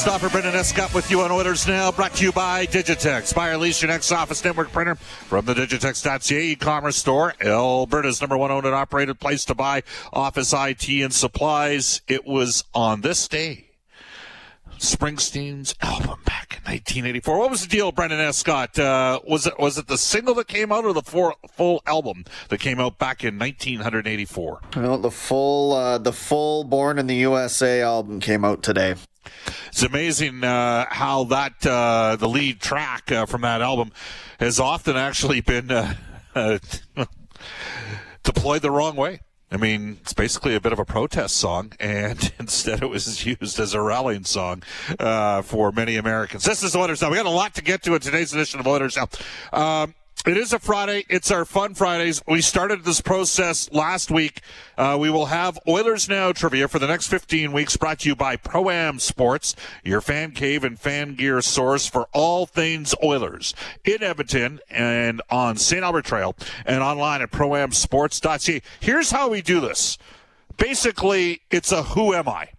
Stauffer, Brendan Escott with you on Oilers Now, brought to you by Digitex. Buy lease your next office network printer from the Digitex.ca e-commerce store. Alberta's number one owned and operated place to buy office IT and supplies. It was on this day. Springsteen's album back in 1984. What was the deal, Brendan Escott? Uh, was it was it the single that came out or the full, full album that came out back in 1984? Well, the full uh, the full Born in the USA album came out today. It's amazing uh, how that uh, the lead track uh, from that album has often actually been uh, uh, deployed the wrong way. I mean, it's basically a bit of a protest song, and instead it was used as a rallying song uh, for many Americans. This is the Oilers Now. We got a lot to get to in today's edition of Oilers Now. Um, it is a Friday. It's our Fun Fridays. We started this process last week. Uh, we will have Oilers Now trivia for the next 15 weeks, brought to you by Pro Am Sports, your fan cave and fan gear source for all things Oilers in Edmonton and on St. Albert Trail and online at proamsports.ca. Here's how we do this. Basically, it's a who am I?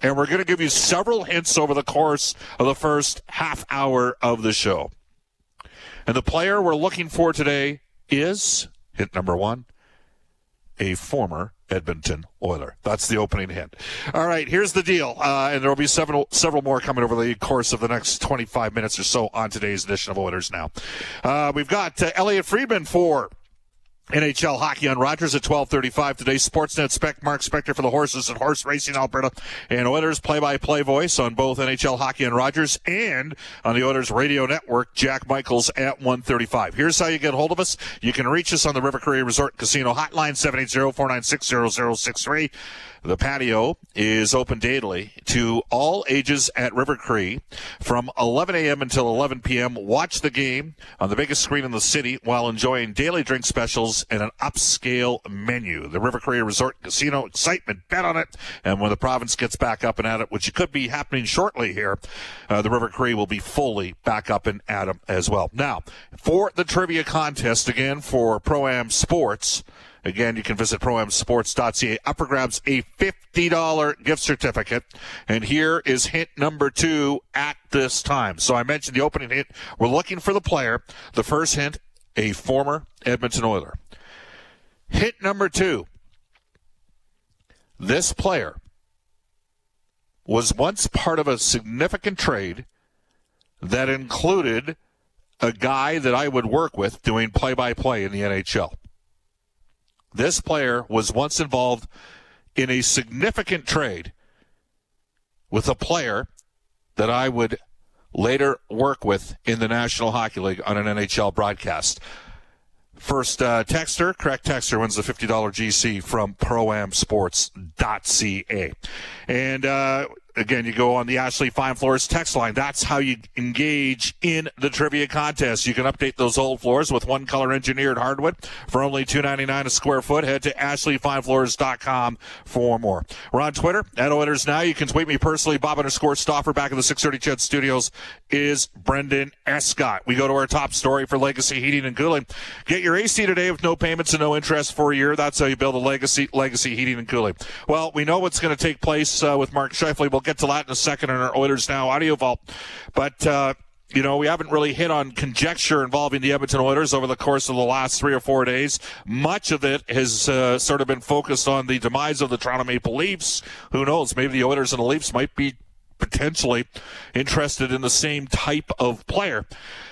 And we're going to give you several hints over the course of the first half hour of the show. And the player we're looking for today is hint number one, a former Edmonton Oiler. That's the opening hint. All right, here's the deal. Uh, and there will be several, several more coming over the course of the next 25 minutes or so on today's edition of Oilers Now. Uh, we've got uh, Elliot Friedman for NHL hockey on Rogers at 12:35 today. Sportsnet spec Mark Spector for the horses and horse racing Alberta, and Oilers play-by-play voice on both NHL hockey and Rogers, and on the Oilers radio network. Jack Michaels at 1:35. Here's how you get hold of us. You can reach us on the River Cree Resort Casino hotline 780-496-0063. The patio is open daily to all ages at River Cree from 11 a.m. until 11 p.m. Watch the game on the biggest screen in the city while enjoying daily drink specials and an upscale menu. The River Cree Resort Casino excitement, bet on it. And when the province gets back up and at it, which could be happening shortly here, uh, the River Cree will be fully back up and at it as well. Now, for the trivia contest, again, for Pro Am Sports, Again, you can visit proamsports.ca. Upper grabs a $50 gift certificate. And here is hint number two at this time. So I mentioned the opening hint. We're looking for the player. The first hint, a former Edmonton Oiler. Hint number two. This player was once part of a significant trade that included a guy that I would work with doing play by play in the NHL. This player was once involved in a significant trade with a player that I would later work with in the National Hockey League on an NHL broadcast. First uh, texter, correct texter wins the $50 GC from proamsports.ca. And uh, again, you go on the Ashley Fine Floors text line. That's how you engage in the trivia contest. You can update those old floors with one color engineered hardwood for only $2.99 a square foot. Head to ashleyfinefloors.com for more. We're on Twitter at Oilers Now. You can tweet me personally, Bob underscore Stauffer Back in the 630 CHED Studios is Brendan Escott. We go to our top story for Legacy Heating and Cooling. Get your AC today with no payments and no interest for a year. That's how you build a legacy Legacy Heating and Cooling. Well, we know what's going to take place uh, with Mark Scheifele. We'll get to that in a second in our Oilers Now audio vault. But, uh, you know, we haven't really hit on conjecture involving the Edmonton Oilers over the course of the last three or four days. Much of it has uh, sort of been focused on the demise of the Toronto Maple Leafs. Who knows? Maybe the Oilers and the Leafs might be potentially interested in the same type of player.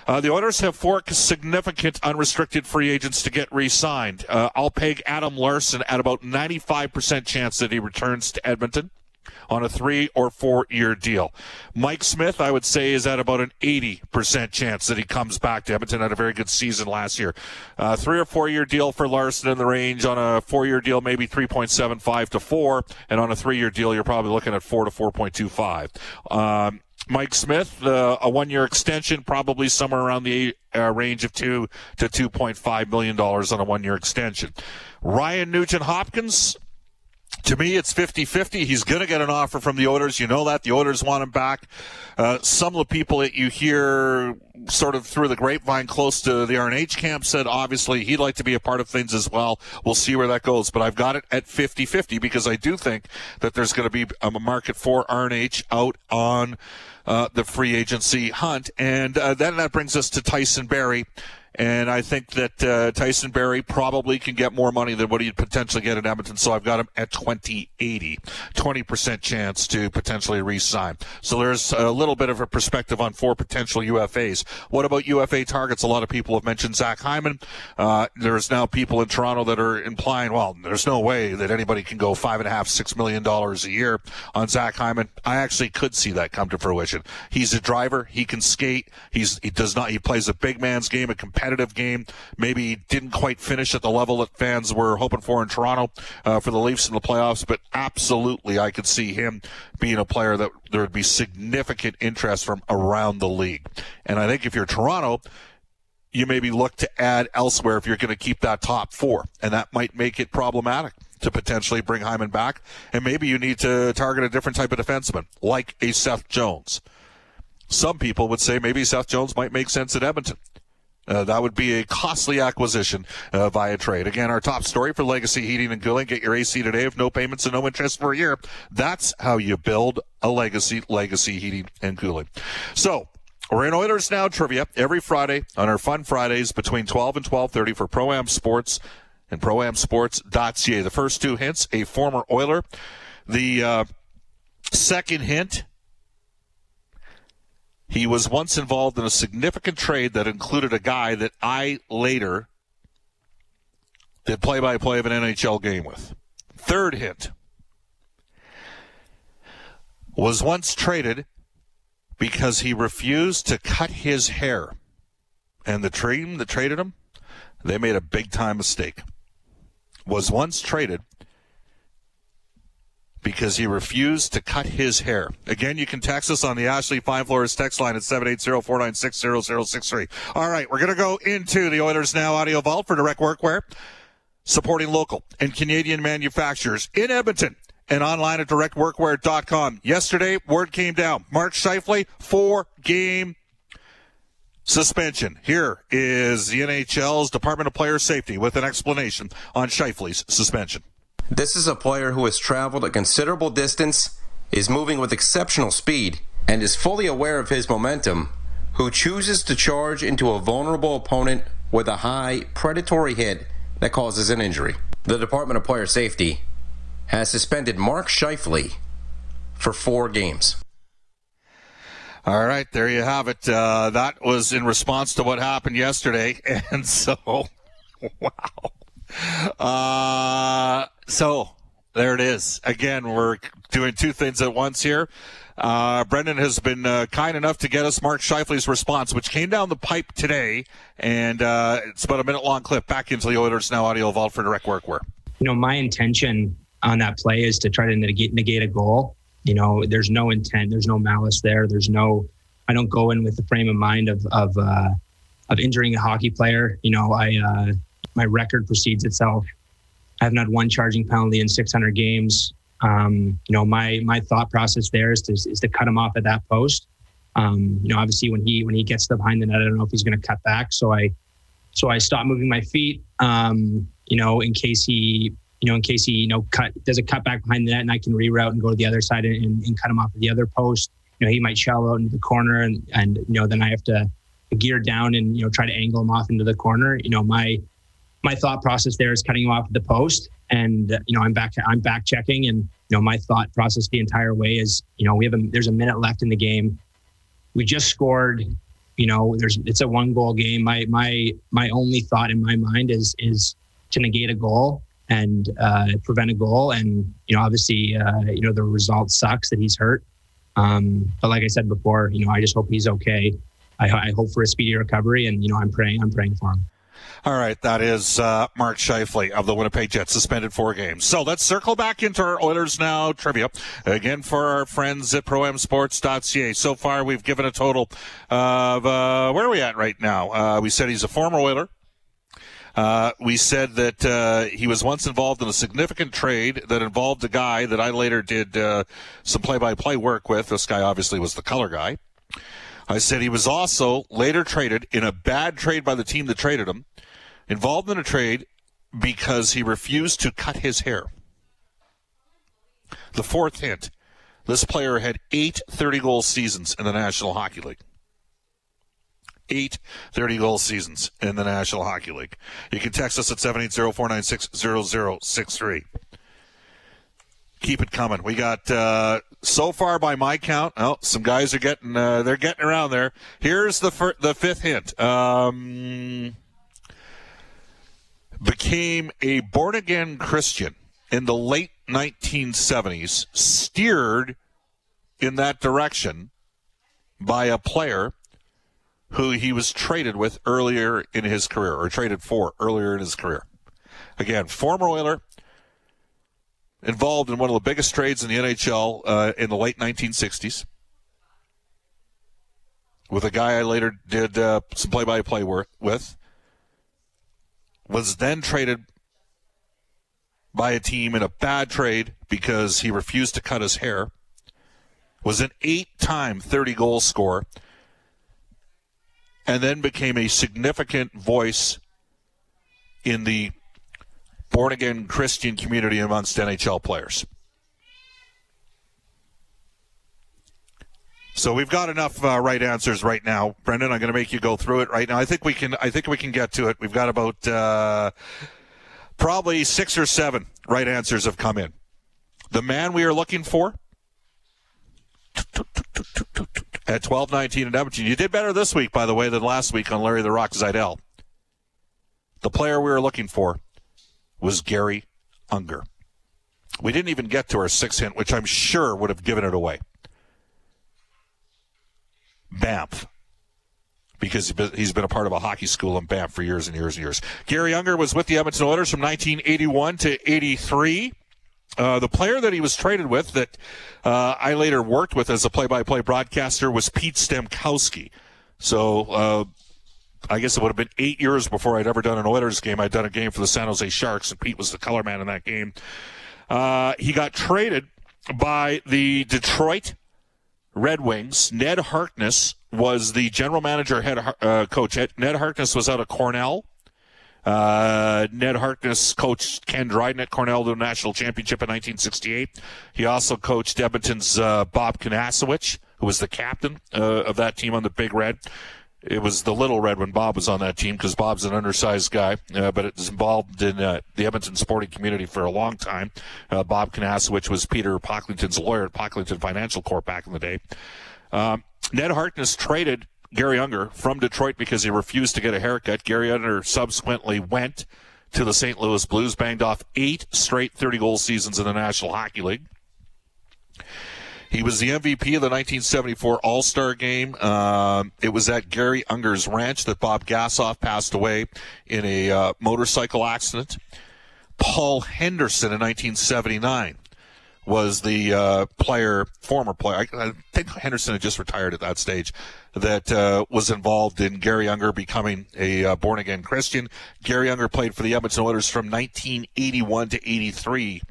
Uh, the Oilers have four significant unrestricted free agents to get re-signed. Uh, I'll peg Adam Larsson at about 95% chance that he returns to Edmonton on a three or four year deal. Mike Smith, I would say, is at about an 80% chance that he comes back to Edmonton. Had a very good season last year. Uh, three or four year deal for Larsson in the range. On a four year deal, maybe 3.75 to four. And on a three year deal, you're probably looking at four to 4.25. Um, Mike Smith, uh, a one-year extension, probably somewhere around the uh, range of two to two point five million dollars on a one-year extension. Ryan Nugent Hopkins, to me, it's 50 50. He's going to get an offer from the Oilers. You know that. The Oilers want him back. Uh, some of the people that you hear sort of through the grapevine close to the RNH camp said obviously he'd like to be a part of things as well. We'll see where that goes. But I've got it at 50 50 because I do think that there's going to be a market for RNH out on uh, the free agency hunt. And uh, then that brings us to Tyson Barrie. And I think that uh, Tyson Barrie probably can get more money than what he'd potentially get in Edmonton. So I've got him at 2080, 20% chance to potentially re-sign. So there's a little bit of a perspective on four potential UFAs. What about UFA targets? A lot of people have mentioned Zach Hyman. Uh, there's now people in Toronto that are implying, well, there's no way that anybody can go five and a half, six million dollars a year on Zach Hyman. I actually could see that come to fruition. He's a driver. He can skate. He's he does not. He plays a big man's game, a competitive game. Maybe didn't quite finish at the level that fans were hoping for in Toronto uh, for the Leafs in the playoffs, but absolutely I could see him being a player that there would be significant interest from around the league. And I think if you're Toronto, you maybe look to add elsewhere if you're going to keep that top four, and that might make it problematic to potentially bring Hyman back. And maybe you need to target a different type of defenseman, like a Seth Jones. Some people would say maybe Seth Jones might make sense at Edmonton. Uh, that would be a costly acquisition uh, via trade. Again, our top story for Legacy Heating and Cooling. Get your AC today with no payments and no interest for a year. That's how you build a legacy, Legacy Heating and Cooling. So, we're in Oilers Now trivia every Friday on our Fun Fridays between 12 and 12.30 for Pro-Am Sports and proamsports.ca. The first two hints, a former Oiler. The uh, second hint, he was once involved in a significant trade that included a guy that I later did play by play of an NHL game with. Third hint was once traded because he refused to cut his hair. And the team that traded him, they made a big time mistake. Was once traded because he refused to cut his hair. Again, you can text us on the Ashley Fine Floors text line at 780-496-0063. All right, we're going to go into the Oilers Now audio vault for direct workwear, supporting local and Canadian manufacturers in Edmonton and online at directworkwear.com. Yesterday, word came down. Mark Scheifele, four game suspension. Here is the NHL's Department of Player Safety with an explanation on Scheifele's suspension. This is a player who has traveled a considerable distance, is moving with exceptional speed, and is fully aware of his momentum, who chooses to charge into a vulnerable opponent with a high, predatory hit that causes an injury. The Department of Player Safety has suspended Mark Scheifele for four games. All right, there you have it. Uh, that was in response to what happened yesterday, and so, wow. Uh, so there it is. Again, we're doing two things at once here. Uh, Brendan has been uh, kind enough to get us Mark Scheifele's response, which came down the pipe today, and uh, it's about a minute long clip. Back into the Oilers Now audio vault for direct work. Where you know my intention on that play is to try to negate, negate a goal. You know, there's no intent, there's no malice there. There's no, I don't go in with the frame of mind of of uh, of injuring a hockey player. You know, I uh, my record precedes itself. I haven't had one charging penalty in 600 games. Um, you know, my my thought process there is to is to cut him off at that post. Um, you know, obviously when he when he gets to behind the net, I don't know if he's going to cut back. So I so I stop moving my feet. Um, you know, in case he you know in case he you know cut does a cut back behind the net, and I can reroute and go to the other side and, and, and cut him off at the other post. You know, he might shallow out into the corner, and and you know then I have to gear down and you know try to angle him off into the corner. You know, my my thought process there is cutting him off at the post and uh, you know I'm back I'm back checking and you know my thought process the entire way is you know we have a there's a minute left in the game. We just scored you know there's it's a one goal game. My my my only thought in my mind is is to negate a goal and uh, prevent a goal. And you know obviously uh, you know the result sucks that he's hurt. Um, but like I said before you know I just hope he's okay. I, I hope for a speedy recovery and you know I'm praying I'm praying for him all right, that is uh, Mark Scheifele of the Winnipeg Jets, suspended four games. So let's circle back into our Oilers Now trivia. Again, for our friends at ProAmSports.ca. So far, we've given a total of, uh, where are we at right now? Uh, we said he's a former Oiler. Uh, we said that uh, he was once involved in a significant trade that involved a guy that I later did uh, some play-by-play work with. This guy obviously was the color guy. I said he was also later traded in a bad trade by the team that traded him involved in a trade because he refused to cut his hair. The fourth hint this player had eight 30 goal seasons in the National Hockey League. Eight 30 goal seasons in the National Hockey League. You can text us at 780 496 0063. Keep it coming. We got, uh, so far by my count, oh, some guys are getting, uh, they're getting around there. Here's the, fir- the fifth hint. Um, became a born again Christian in the late 1970s, steered in that direction by a player who he was traded with earlier in his career, or traded for earlier in his career. Again, former Oiler, involved in one of the biggest trades in the NHL uh, in the late 1960s, with a guy I later did uh, some play-by-play work with was then traded by a team in a bad trade because he refused to cut his hair. Was an eight-time 30 goal scorer and then became a significant voice in the born again Christian community amongst NHL players. So we've got enough uh, right answers right now, Brendan. I'm going to make you go through it right now. I think we can. I think we can get to it. We've got about uh, probably six or seven right answers have come in. The man we are looking for at 12:19 in Edmonton. You did better this week, by the way, than last week on Larry the Rock Zeidel. The player we were looking for was Garry Unger. We didn't even get to our six hint, which I'm sure would have given it away. Banff because he's been a part of a hockey school in Banff for years and years and years. Garry Unger was with the Edmonton Oilers from 1981 to 83. Uh, the player that he was traded with that uh, I later worked with as a play-by-play broadcaster was Pete Stemkowski. So uh, I guess it would have been eight years before I'd ever done an Oilers game. I'd done a game for the San Jose Sharks, and Pete was the color man in that game. Uh, he got traded by the Detroit Red Wings. Ned Harkness was the general manager, head uh, coach. Ned Harkness was out of Cornell. Uh, Ned Harkness coached Ken Dryden at Cornell to the national championship in 1968. He also coached Edmonton's uh, Bob Kunasewicz, who was the captain uh, of that team on the Big Red it was the little red when Bob was on that team because Bob's an undersized guy, uh, but it was involved in uh, the Edmonton sporting community for a long time. Uh, Bob Kunasewicz was Peter Pocklington's lawyer at Pocklington Financial Corp back in the day. Um, Ned Harkness traded Garry Unger from Detroit because he refused to get a haircut. Garry Unger subsequently went to the St. Louis Blues, banged off eight straight 30 goal seasons in the National Hockey League. He was the MVP of the 1974 All Star game. Uh, it was at Garry Unger's ranch that Bob Gassoff passed away in a uh, motorcycle accident. Paul Henderson in 1979 was the uh, player, former player. I, I, think Henderson had just retired at that stage. That uh, was involved in Garry Unger becoming a uh, born again Christian. Garry Unger played for the Edmonton Oilers from 1981 to 83,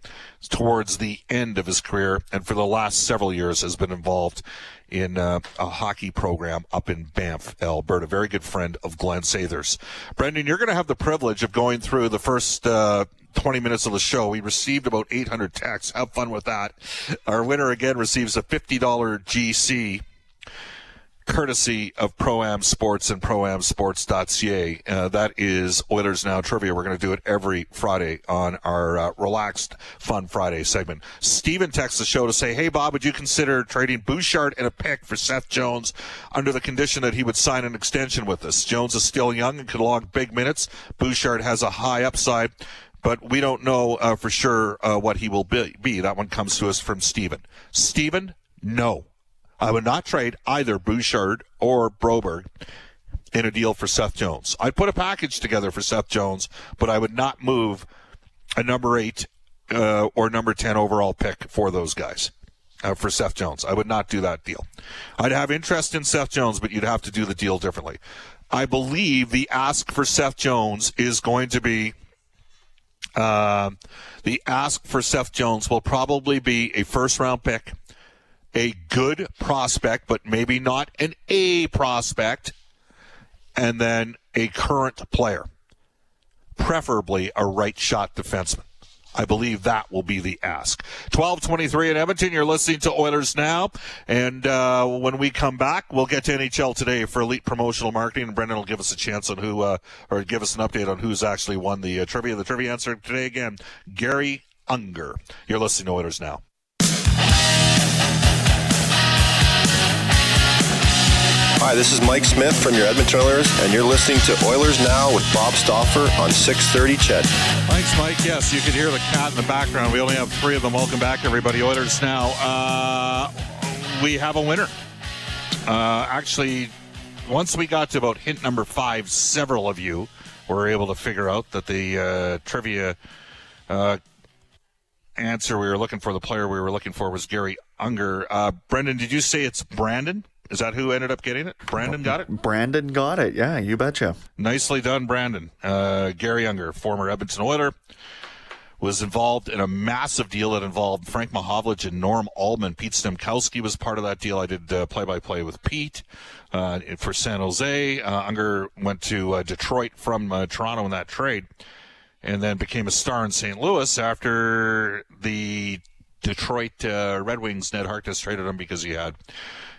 towards the end of his career, and for the last several years has been involved in uh, a hockey program up in Banff, Alberta. Very good friend of Glenn Sather's. Brendan, you're going to have the privilege of going through the first uh, 20 minutes of the show. We received about 800 texts. Have fun with that. Our winner again receives a $50 GC courtesy of Pro-Am Sports and ProAmSports.ca. Uh, that is Oilers Now Trivia. We're going to do it every Friday on our uh, relaxed, fun Friday segment. Steven texts the show to say, Hey, Bob, would you consider trading Bouchard and a pick for Seth Jones under the condition that he would sign an extension with us? Jones is still young and could log big minutes. Bouchard has a high upside but we don't know uh, for sure uh, what he will be, be. That one comes to us from Steven. Steven, no. I would not trade either Bouchard or Broberg in a deal for Seth Jones. I'd put a package together for Seth Jones, but I would not move a number eight uh, or number 10 overall pick for those guys. Uh, for Seth Jones. I would not do that deal. I'd have interest in Seth Jones, but you'd have to do the deal differently. I believe the ask for Seth Jones is going to be uh, the ask for Seth Jones will probably be a first round pick a good prospect, but maybe not an A prospect, and then a current player, preferably a right shot defenseman. I believe that will be the ask. 1223 in Edmonton. You're listening to Oilers Now. And uh, when we come back, we'll get to NHL today for elite promotional marketing. And Brendan will give us a chance on who, uh, or give us an update on who's actually won the uh, trivia. The trivia answer today again, Garry Unger. You're listening to Oilers Now. Hi, this is Mike Smith from your Edmonton Oilers, and you're listening to Oilers Now with Bob Stauffer on 630 CHED. Thanks, Mike. Yes, you can hear the cat in the background. We only have three of them. Welcome back, everybody. Oilers Now. Uh, we have a winner. Uh, actually, once we got to about hint number five, several of you were able to figure out that the uh, trivia uh, answer we were looking for, the player we were looking for, was Garry Unger. Uh, Brendan, did you say it's Brandon? Is that who ended up getting it? Brandon got it? Brandon got it. Yeah, you betcha. Nicely done, Brandon. Uh, Garry Unger, former Edmonton Oiler, was involved in a massive deal that involved Frank Mahovlich and Norm Ullman. Pete Stemkowski was part of that deal. I did play by play with Pete uh, for San Jose. Uh, Unger went to uh, Detroit from uh, Toronto in that trade and then became a star in St. Louis after the Detroit uh, Red Wings. Ned Harkness traded him because he had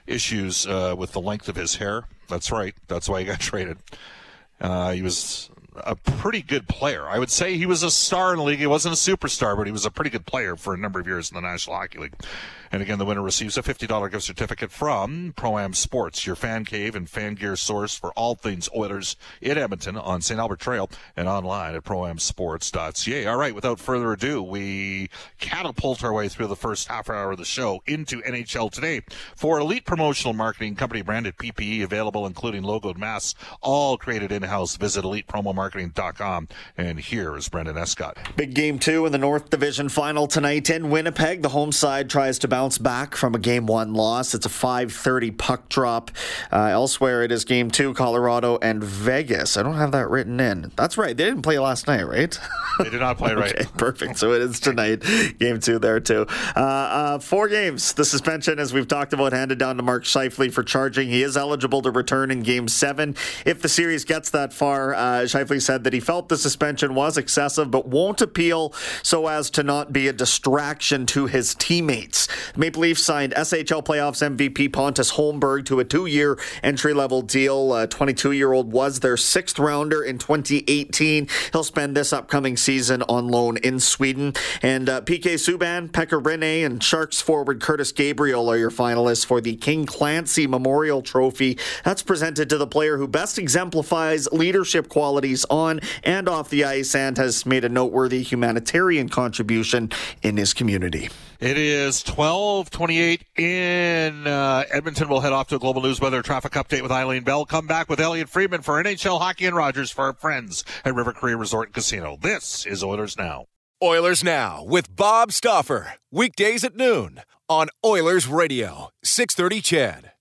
issues uh, with the length of his hair. That's right. That's why he got traded. Uh, he was a pretty good player. I would say he was a star in the league. He wasn't a superstar, but he was a pretty good player for a number of years in the National Hockey League. And again, the winner receives a $50 gift certificate from Pro-Am Sports, your fan cave and fan gear source for all things Oilers in Edmonton on St. Albert Trail and online at proamsports.ca. All right, without further ado, we catapult our way through the first half hour of the show into NHL today for elite promotional marketing company branded PPE available, including logoed masks, all created in-house. Visit elitepromomarketing.com. And here is Brendan Escott. Big game two in the North Division final tonight in Winnipeg. The home side tries to bounce back from a game one loss. It's a 5:30 puck drop. Uh, elsewhere, it is game two, Colorado and Vegas. I don't have that written in. That's right. They didn't play last night, right? They did not play okay, right. Perfect. So it is tonight, game two there too. Uh, uh, four games. The suspension, as we've talked about, handed down to Mark Scheifele for charging. He is eligible to return in game seven if the series gets that far. Uh, Said that he felt the suspension was excessive, but won't appeal so as to not be a distraction to his teammates. Maple Leafs signed SHL playoffs MVP Pontus Holmberg to a two-year entry-level deal. 22-year-old was their sixth rounder in 2018. He'll spend this upcoming season on loan in Sweden. And uh, PK Subban, Pekka Rinne, and Sharks forward Kurtis Gabriel are your finalists for the King Clancy Memorial Trophy. That's presented to the player who best exemplifies leadership qualities on and off the ice and has made a noteworthy humanitarian contribution in his community. It is 1228 in uh, Edmonton. We'll head off to a global news weather traffic update with Eileen Bell. Come back with Elliot Friedman for NHL Hockey and Rogers for our friends at River Cree Resort and Casino. This is Oilers Now. Oilers Now with Bob Stauffer Weekdays at noon on Oilers Radio, 630 CHED.